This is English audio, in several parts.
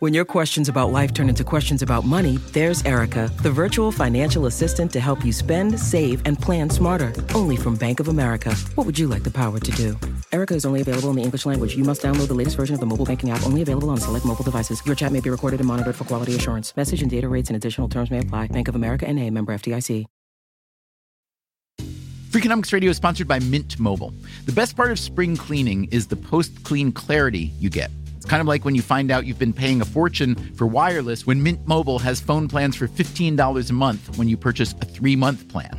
When your questions about life turn into questions about money, there's Erica, the virtual financial assistant to help you spend, save, and plan smarter. Only from Bank of America. What would you like the power to do? Erica is only available in the English language. You must download the latest version of the mobile banking app, only available on select mobile devices. Your chat may be recorded and monitored for quality assurance. Message and data rates and additional terms may apply. Bank of America and a member FDIC. Freakonomics Radio is sponsored by Mint Mobile. The best part of spring cleaning is the post clean clarity you get. It's kind of like when you find out you've been paying a fortune for wireless when Mint Mobile has phone plans for $15 a month when you purchase a three month plan.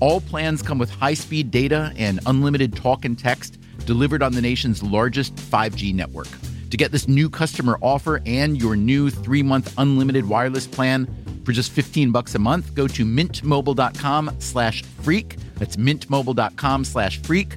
All plans come with high speed data and unlimited talk and text delivered on the nation's largest 5G network. To get this new customer offer and your new three month unlimited wireless plan for just 15 bucks a month, go to mintmobile.com slash freak. That's mintmobile.com slash freak.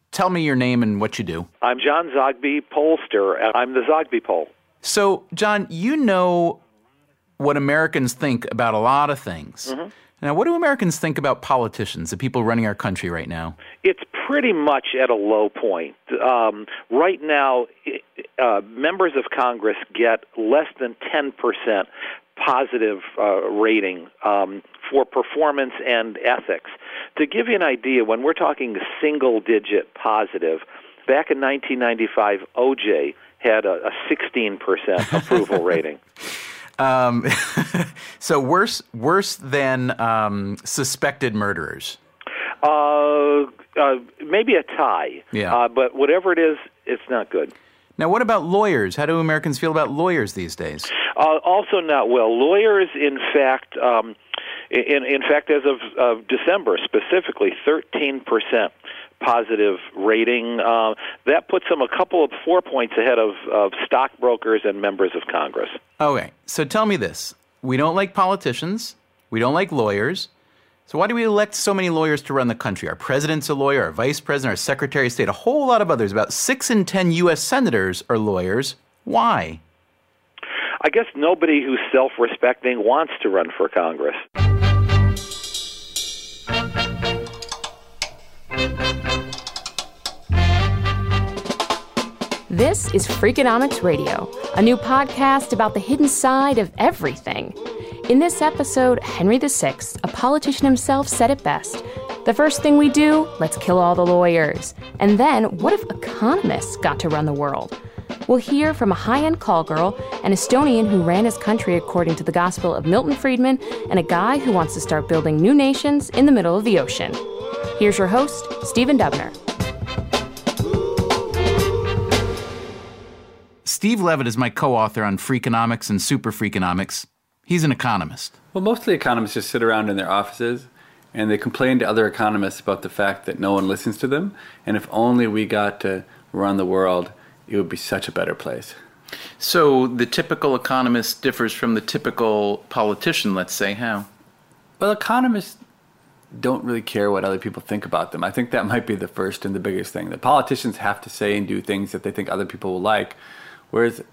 tell me your name and what you do. I'm John Zogby, pollster, and I'm the Zogby poll. So, John, you know what Americans think about a lot of things. Mm-hmm. Now, what do Americans think about politicians, the people running our country right now? It's pretty much at a low point. Um, right now, uh, members of Congress get less than 10% positive uh, rating um, for performance and ethics. To give you an idea, when we're talking single digit positive, back in 1995, OJ had a, a 16% approval rating. Um, so worse, worse than um, suspected murderers. Uh, uh, maybe a tie. Yeah. Uh, but whatever it is, it's not good. Now, what about lawyers? How do Americans feel about lawyers these days? Uh, also, not well. Lawyers, in fact, um, in in fact, as of, of December specifically, thirteen percent positive rating. Uh, that puts them a couple of four points ahead of, of stockbrokers and members of Congress. Okay, so tell me this: we don't like politicians, we don't like lawyers. So why do we elect so many lawyers to run the country? Our president's a lawyer, our vice president, our secretary of state, a whole lot of others. About six in ten U.S. senators are lawyers. Why? I guess nobody who's self-respecting wants to run for Congress. This is Freakonomics Radio, a new podcast about the hidden side of everything. In this episode, Henry VI, a politician himself, said it best. The first thing we do, let's kill all the lawyers. And then, what if economists got to run the world? We'll hear from a high end call girl, an Estonian who ran his country according to the gospel of Milton Friedman, and a guy who wants to start building new nations in the middle of the ocean. Here's your host, Stephen Dubner. Steve Levitt is my co author on Freakonomics and Super Freakonomics. He's an economist. Well, mostly economists just sit around in their offices and they complain to other economists about the fact that no one listens to them. And if only we got to run the world, it would be such a better place. So the typical economist differs from the typical politician, let's say. How? Well, economists don't really care what other people think about them. I think that might be the first and the biggest thing. The politicians have to say and do things that they think other people will like Whereas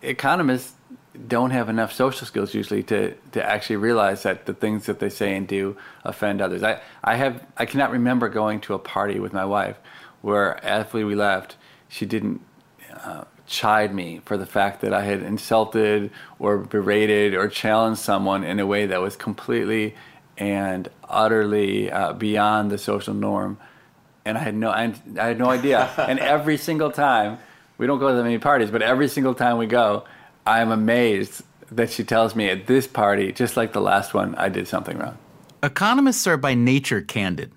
economists don't have enough social skills usually to, to actually realize that the things that they say and do offend others. I, I have I cannot remember going to a party with my wife where after we left, she didn't uh, chide me for the fact that I had insulted or berated or challenged someone in a way that was completely and utterly uh, beyond the social norm. And I had no I, I had no idea. and every single time we don't go to that many parties, but every single time we go, I'm amazed that she tells me at this party, just like the last one, I did something wrong. Economists are by nature candid,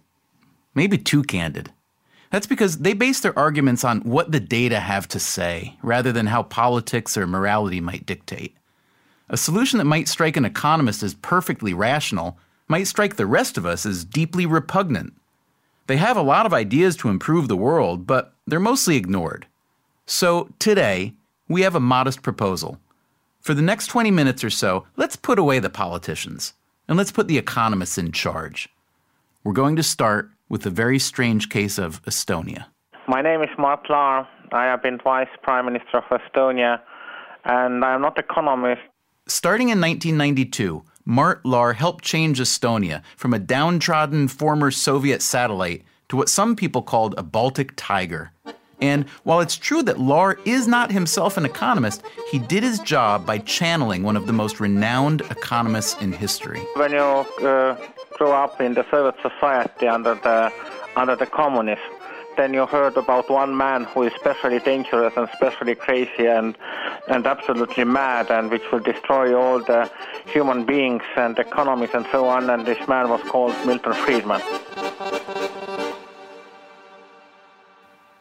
maybe too candid. That's because they base their arguments on what the data have to say, rather than how politics or morality might dictate. A solution that might strike an economist as perfectly rational might strike the rest of us as deeply repugnant. They have a lot of ideas to improve the world, but they're mostly ignored. So today, we have a modest proposal. For the next 20 minutes or so, let's put away the politicians and let's put the economists in charge. We're going to start with the very strange case of Estonia. My name is Mart Laar. I have been twice Prime Minister of Estonia, and I'm not economist. Starting in 1992, Mart Laar helped change Estonia from a downtrodden former Soviet satellite to what some people called a Baltic tiger. And while it's true that Laar is not himself an economist, he did his job by channeling one of the most renowned economists in history. When you uh, grew up in the Soviet society under the under the communism, then you heard about one man who is especially dangerous and especially crazy and and absolutely mad and which will destroy all the human beings and economies and so on. And this man was called Milton Friedman.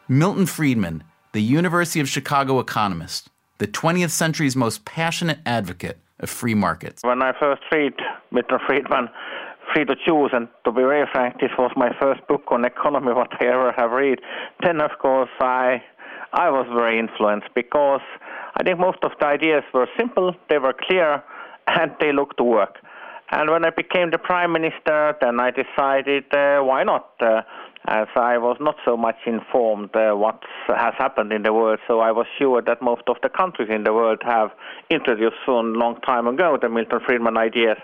Milton Friedman, the University of Chicago economist, the 20th century's most passionate advocate of free markets. When I first read Milton Friedman, Free to Choose, and to be very frank, this was my first book on economy what I ever have read. Then, of course, I I was very influenced because I think most of the ideas were simple, they were clear, and they looked to work. And when I became the prime minister, then I decided uh, why not. Uh, as I was not so much informed uh, what has happened in the world, so I was sure that most of the countries in the world have introduced a long time ago the Milton Friedman ideas,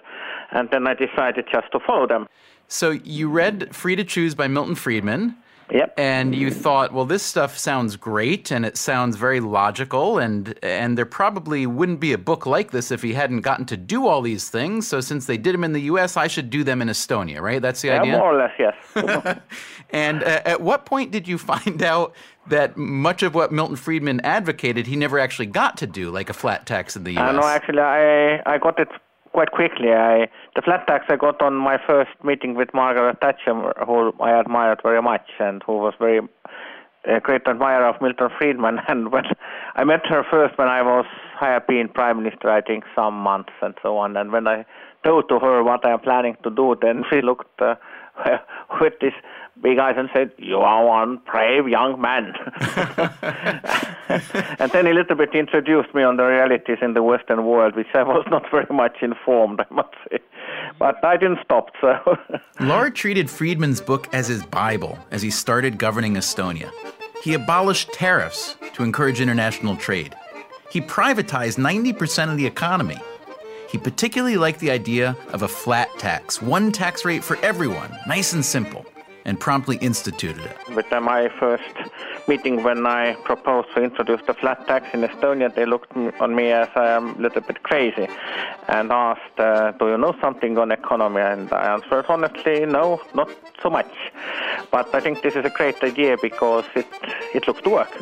and then I decided just to follow them. So you read Free to Choose by Milton Friedman. Yep. And you thought, well, this stuff sounds great and it sounds very logical, and and there probably wouldn't be a book like this if he hadn't gotten to do all these things. So since they did them in the U.S., I should do them in Estonia, right? That's the yeah, idea. More or less, yes. and uh, at what point did you find out that much of what Milton Friedman advocated he never actually got to do, like a flat tax in the U.S.? Uh, no, actually, I I got it quite quickly. I the flat tax I got on my first meeting with Margaret Thatcher, who I admired very much, and who was very a great admirer of Milton Friedman. And when I met her first, when I was I had been prime minister, I think some months and so on. And when I told to her what I am planning to do, then she looked uh, with this big eyes and said, "You are one brave young man." and then a little bit introduced me on the realities in the Western world, which I was not very much informed, I must say. But I didn't stop. So Laar treated Friedman's book as his Bible as he started governing Estonia. He abolished tariffs to encourage international trade. He privatized 90% of the economy. He particularly liked the idea of a flat tax, one tax rate for everyone, nice and simple, and promptly instituted it. With my first meeting, when I proposed to introduce the flat tax in Estonia, they looked on me as a little bit crazy and asked, uh, Do you know something on economy? And I answered honestly, no, not so much. But I think this is a great idea because it, it looks to work.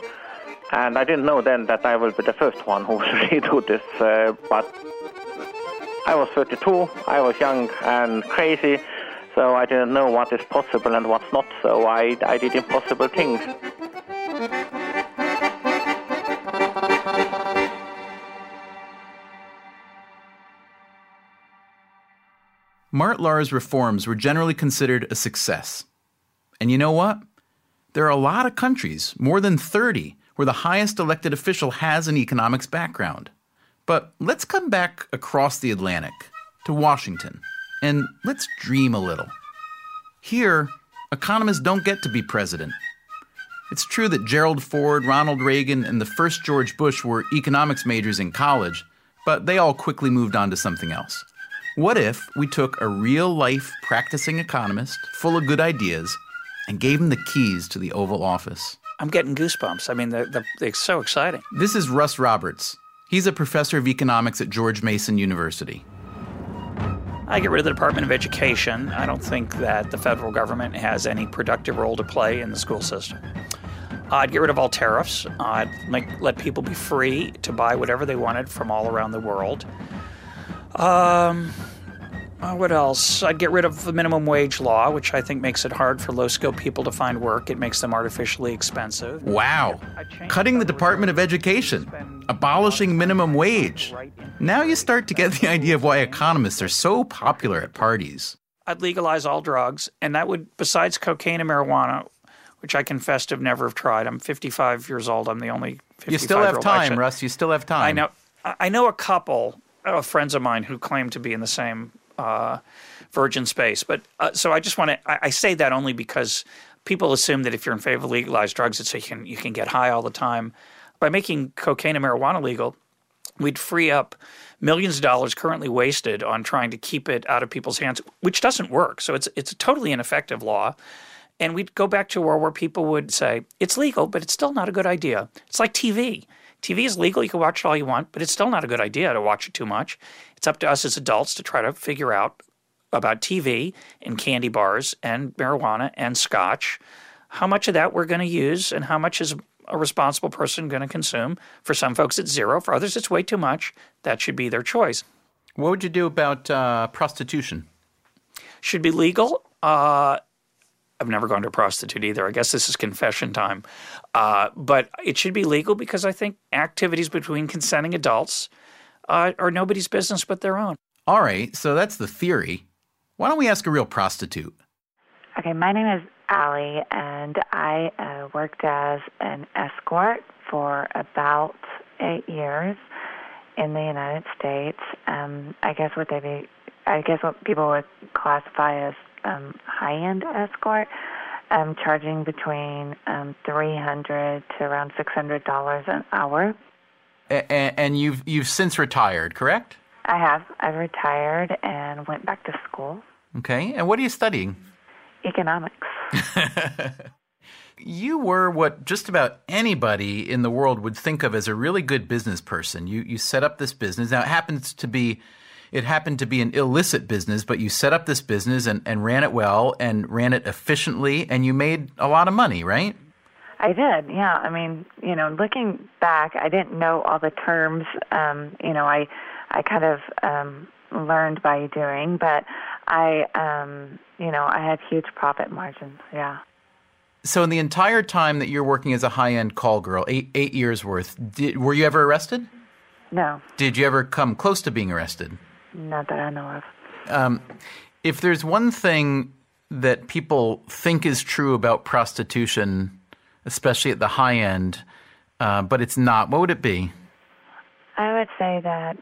And I didn't know then that I will be the first one who will really do this, uh, but I was 32, I was young and crazy, so I didn't know what is possible and what's not, so I, I did impossible things. Mart Laar's reforms were generally considered a success. And you know what? There are a lot of countries, more than 30, where the highest elected official has an economics background. But let's come back across the Atlantic to Washington and let's dream a little. Here, economists don't get to be president. It's true that Gerald Ford, Ronald Reagan, and the first George Bush were economics majors in college, but they all quickly moved on to something else. What if we took a real life practicing economist full of good ideas and gave him the keys to the Oval Office? I'm getting goosebumps. I mean, they're, they're, they're so exciting. This is Russ Roberts. He's a professor of economics at George Mason University. I get rid of the Department of Education. I don't think that the federal government has any productive role to play in the school system. I'd get rid of all tariffs. I'd make, let people be free to buy whatever they wanted from all around the world. Um, uh, what else? I'd get rid of the minimum wage law, which I think makes it hard for low skilled people to find work. It makes them artificially expensive. Wow. Cutting the Department of Education, abolishing minimum wage. Now you start to get the idea of why economists are so popular at parties. I'd legalize all drugs, and that would, besides cocaine and marijuana, which I confess to have never have tried. I'm 55 years old. I'm the only. You still have time, Russ. You still have time. I know. I know a couple of friends of mine who claim to be in the same uh, virgin space, but uh, so I just want to. I, I, say that only because people assume that if you're in favor of legalized drugs, it's so you can you can get high all the time. By making cocaine and marijuana legal, we'd free up millions of dollars currently wasted on trying to keep it out of people's hands, which doesn't work. So it's it's a totally ineffective law. And we'd go back to a world where people would say, it's legal, but it's still not a good idea. It's like TV. TV is legal, you can watch it all you want, but it's still not a good idea to watch it too much. It's up to us as adults to try to figure out about TV and candy bars and marijuana and scotch, how much of that we're going to use and how much is a responsible person going to consume. For some folks, it's zero. For others, it's way too much. That should be their choice. What would you do about uh, prostitution? Should be legal. Uh, I've never gone to a prostitute either. I guess this is confession time. Uh, but it should be legal because I think activities between consenting adults uh, are nobody's business but their own. All right, so that's the theory. Why don't we ask a real prostitute? Okay, my name is Allie, and I uh, worked as an escort for about eight years in the United States. Um, I guess what they be, I guess what people would classify as um, high-end escort, um, charging between um, three hundred to around six hundred dollars an hour. And, and you've you've since retired, correct? I have. I've retired and went back to school. Okay. And what are you studying? Economics. you were what just about anybody in the world would think of as a really good business person. You you set up this business. Now it happens to be it happened to be an illicit business, but you set up this business and, and ran it well and ran it efficiently and you made a lot of money, right? I did, yeah. I mean, you know, looking back, I didn't know all the terms. Um, you know, I I kind of um, learned by doing, but I, um, you know, I had huge profit margins. Yeah. So, in the entire time that you're working as a high-end call girl, eight eight years worth, did, were you ever arrested? No. Did you ever come close to being arrested? Not that I know of. Um, if there's one thing that people think is true about prostitution, especially at the high end, uh, but it's not, what would it be? I would say that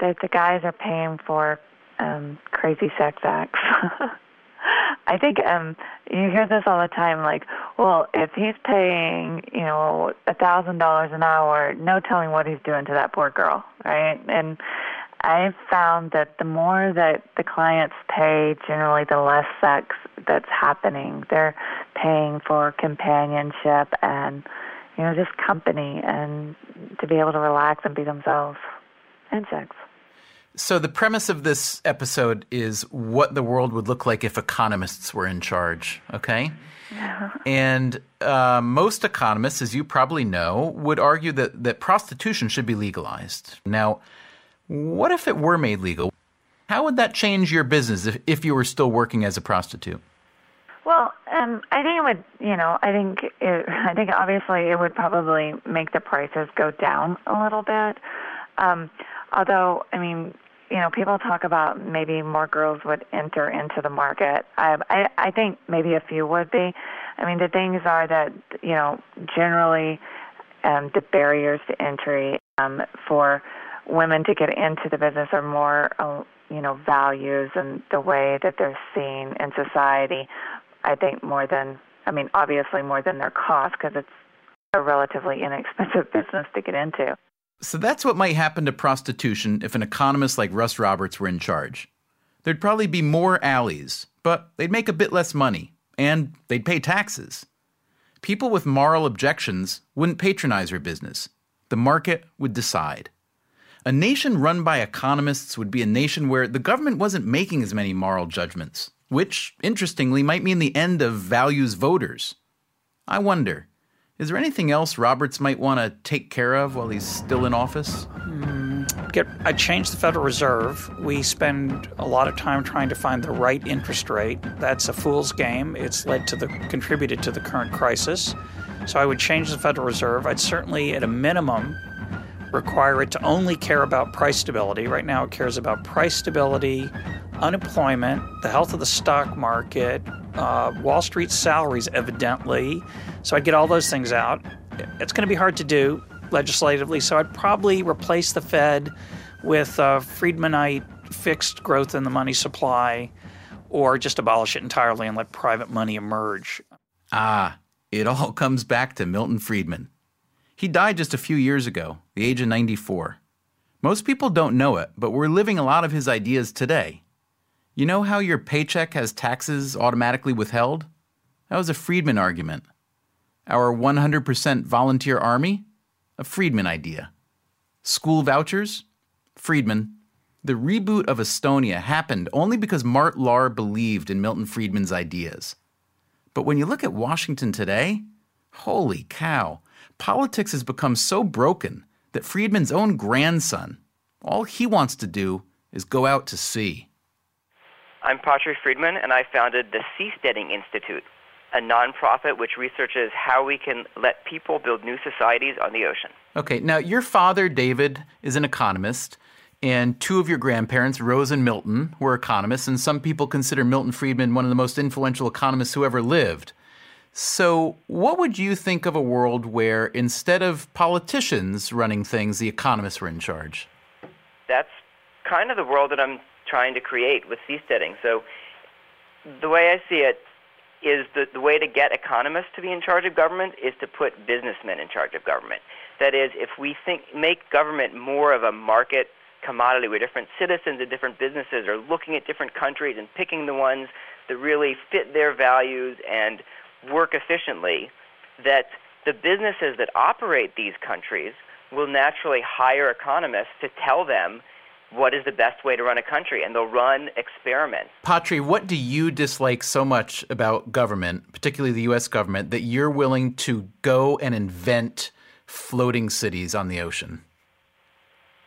that the guys are paying for um, crazy sex acts. I think um you hear this all the time like, well, if he's paying, you know, a thousand dollars an hour, no telling what he's doing to that poor girl, right? And I've found that the more that the clients pay, generally the less sex that's happening. They're paying for companionship and, you know, just company and to be able to relax and be themselves and sex. So, the premise of this episode is what the world would look like if economists were in charge, okay? Yeah. And uh, most economists, as you probably know, would argue that, that prostitution should be legalized. Now, what if it were made legal? How would that change your business if, if you were still working as a prostitute? Well, um, I think it would. You know, I think it, I think obviously it would probably make the prices go down a little bit. Um, although, I mean, you know, people talk about maybe more girls would enter into the market. I, I, I think maybe a few would be. I mean, the things are that you know, generally, um, the barriers to entry um, for women to get into the business are more, uh, you know, values and the way that they're seen in society. I think more than, I mean, obviously more than their cost because it's a relatively inexpensive business to get into. So that's what might happen to prostitution if an economist like Russ Roberts were in charge. There'd probably be more Allies, but they'd make a bit less money, and they'd pay taxes. People with moral objections wouldn't patronize her business. The market would decide. A nation run by economists would be a nation where the government wasn't making as many moral judgments, which, interestingly, might mean the end of values voters. I wonder, is there anything else Roberts might want to take care of while he's still in office? Mm, get, I changed the Federal Reserve. We spend a lot of time trying to find the right interest rate. That's a fool's game. It's led to the contributed to the current crisis. So I would change the Federal Reserve. I'd certainly, at a minimum, require it to only care about price stability. Right now, it cares about price stability, unemployment, the health of the stock market, uh, Wall Street salaries, evidently. So I'd get all those things out. It's going to be hard to do legislatively, so I'd probably replace the Fed with a Friedmanite fixed growth in the money supply or just abolish it entirely and let private money emerge. Ah, it all comes back to Milton Friedman. He died just a few years ago, the age of 94. Most people don't know it, but we're living a lot of his ideas today. You know how your paycheck has taxes automatically withheld? That was a Friedman argument. Our 100% volunteer army? A Friedman idea. School vouchers? Friedman. The reboot of Estonia happened only because Mart Laar believed in Milton Friedman's ideas. But when you look at Washington today, holy cow, politics has become so broken that Friedman's own grandson, all he wants to do is go out to sea. I'm Patri Friedman, and I founded the Seasteading Institute, a nonprofit which researches how we can let people build new societies on the ocean. Okay, now your father, David, is an economist, and two of your grandparents, Rose and Milton, were economists, and some people consider Milton Friedman one of the most influential economists who ever lived. So, what would you think of a world where instead of politicians running things, the economists were in charge? That's kind of the world that I'm trying to create with seasteading. So, the way I see it is that the way to get economists to be in charge of government is to put businessmen in charge of government. That is, if we think make government more of a market commodity where different citizens and different businesses are looking at different countries and picking the ones that really fit their values and work efficiently, that the businesses that operate these countries will naturally hire economists to tell them what is the best way to run a country, and they'll run experiments. Patri, what do you dislike so much about government, particularly the U.S. government, that you're willing to go and invent floating cities on the ocean?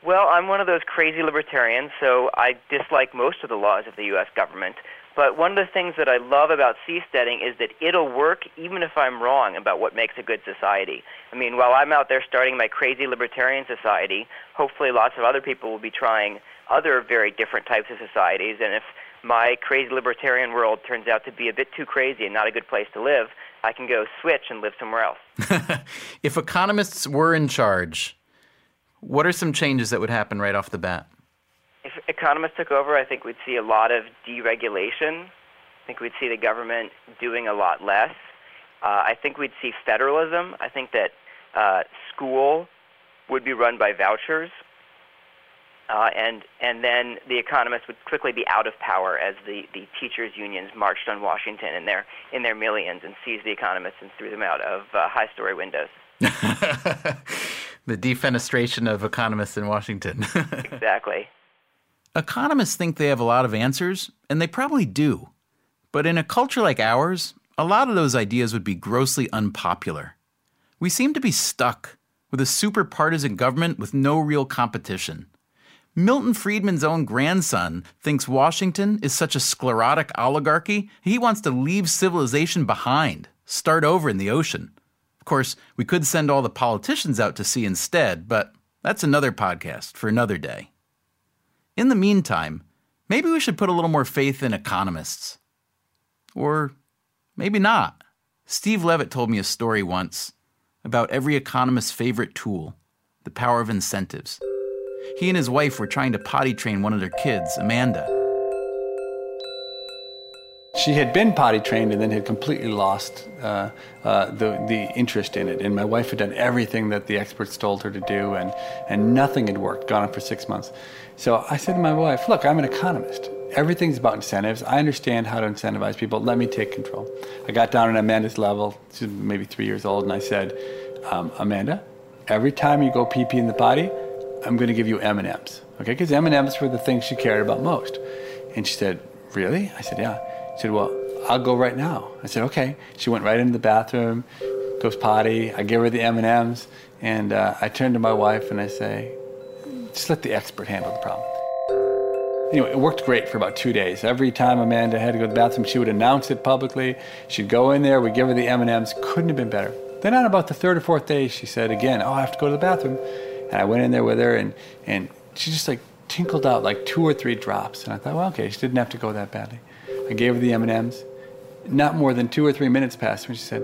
Well, I'm one of those crazy libertarians, so I dislike most of the laws of the U.S. government. But one of the things that I love about seasteading is that it'll work even if I'm wrong about what makes a good society. I mean, while I'm out there starting my crazy libertarian society, hopefully lots of other people will be trying other very different types of societies. And if my crazy libertarian world turns out to be a bit too crazy and not a good place to live, I can go switch and live somewhere else. if economists were in charge, what are some changes that would happen right off the bat? If economists took over, I think we'd see a lot of deregulation. I think we'd see the government doing a lot less. Uh, I think we'd see federalism. I think that uh, school would be run by vouchers, uh, and and then the economists would quickly be out of power as the, the teachers' unions marched on Washington in their in their millions and seized the economists and threw them out of uh, high-story windows. the defenestration of economists in Washington. exactly. Economists think they have a lot of answers, and they probably do. But in a culture like ours, a lot of those ideas would be grossly unpopular. We seem to be stuck with a super partisan government with no real competition. Milton Friedman's own grandson thinks Washington is such a sclerotic oligarchy, he wants to leave civilization behind, start over in the ocean. Of course, we could send all the politicians out to sea instead, but that's another podcast for another day. In the meantime, maybe we should put a little more faith in economists. Or maybe not. Steve Levitt told me a story once about every economist's favorite tool the power of incentives. He and his wife were trying to potty train one of their kids, Amanda. She had been potty trained and then had completely lost uh, uh, the, the interest in it. And my wife had done everything that the experts told her to do, and, and nothing had worked, gone on for six months. So I said to my wife, Look, I'm an economist. Everything's about incentives. I understand how to incentivize people. Let me take control. I got down on Amanda's level. She's maybe three years old, and I said, um, Amanda, every time you go pee pee in the potty, I'm going to give you M&Ms. Okay, because M&Ms were the things she cared about most. And she said, Really? I said, Yeah. She said, Well, I'll go right now. I said, Okay. She went right into the bathroom, goes potty. I give her the M&Ms, and uh, I turn to my wife and I say, Just let the expert handle the problem. Anyway, it worked great for about two days. Every time Amanda had to go to the bathroom, she would announce it publicly. She'd go in there, we'd give her the M&Ms. Couldn't have been better. Then on about the third or fourth day, she said again, "Oh, I have to go to the bathroom," and I went in there with her, and and she just like tinkled out like two or three drops. And I thought, well, okay, she didn't have to go that badly. I gave her the M&Ms. Not more than two or three minutes passed when she said,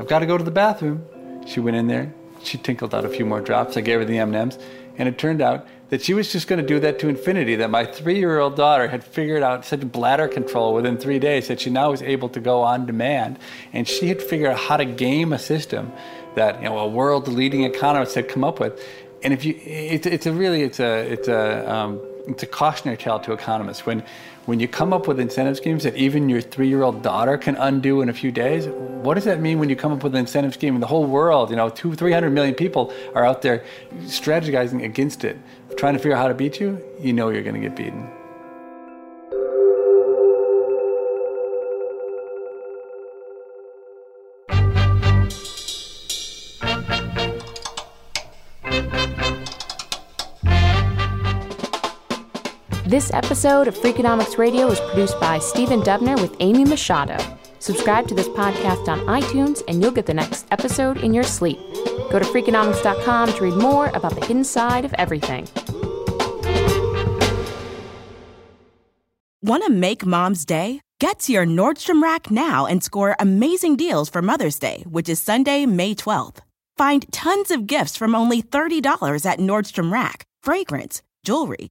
I've got to go to the bathroom. She went in there. She tinkled out a few more drops. I gave her the M&Ms. And it turned out that she was just going to do that to infinity, that my three-year-old daughter had figured out such bladder control within three days that she now was able to go on demand. And she had figured out how to game a system that you know a world-leading economist had come up with and if you, it's, it's a really, it's a, it's a, um, it's a cautionary tale to economists. When, when you come up with incentive schemes that even your three-year-old daughter can undo in a few days, what does that mean when you come up with an incentive scheme and the whole world, you know, two, three hundred million people are out there strategizing against it, trying to figure out how to beat you? You know you're going to get beaten. This episode of Freakonomics Radio is produced by Stephen Dubner with Amy Machado. Subscribe to this podcast on iTunes and you'll get the next episode in your sleep. Go to Freakonomics.com to read more about the hidden side of everything. Want to make mom's day? Get to your Nordstrom Rack now and score amazing deals for Mother's Day, which is Sunday, May 12th. Find tons of gifts from only $30 at Nordstrom Rack fragrance, jewelry,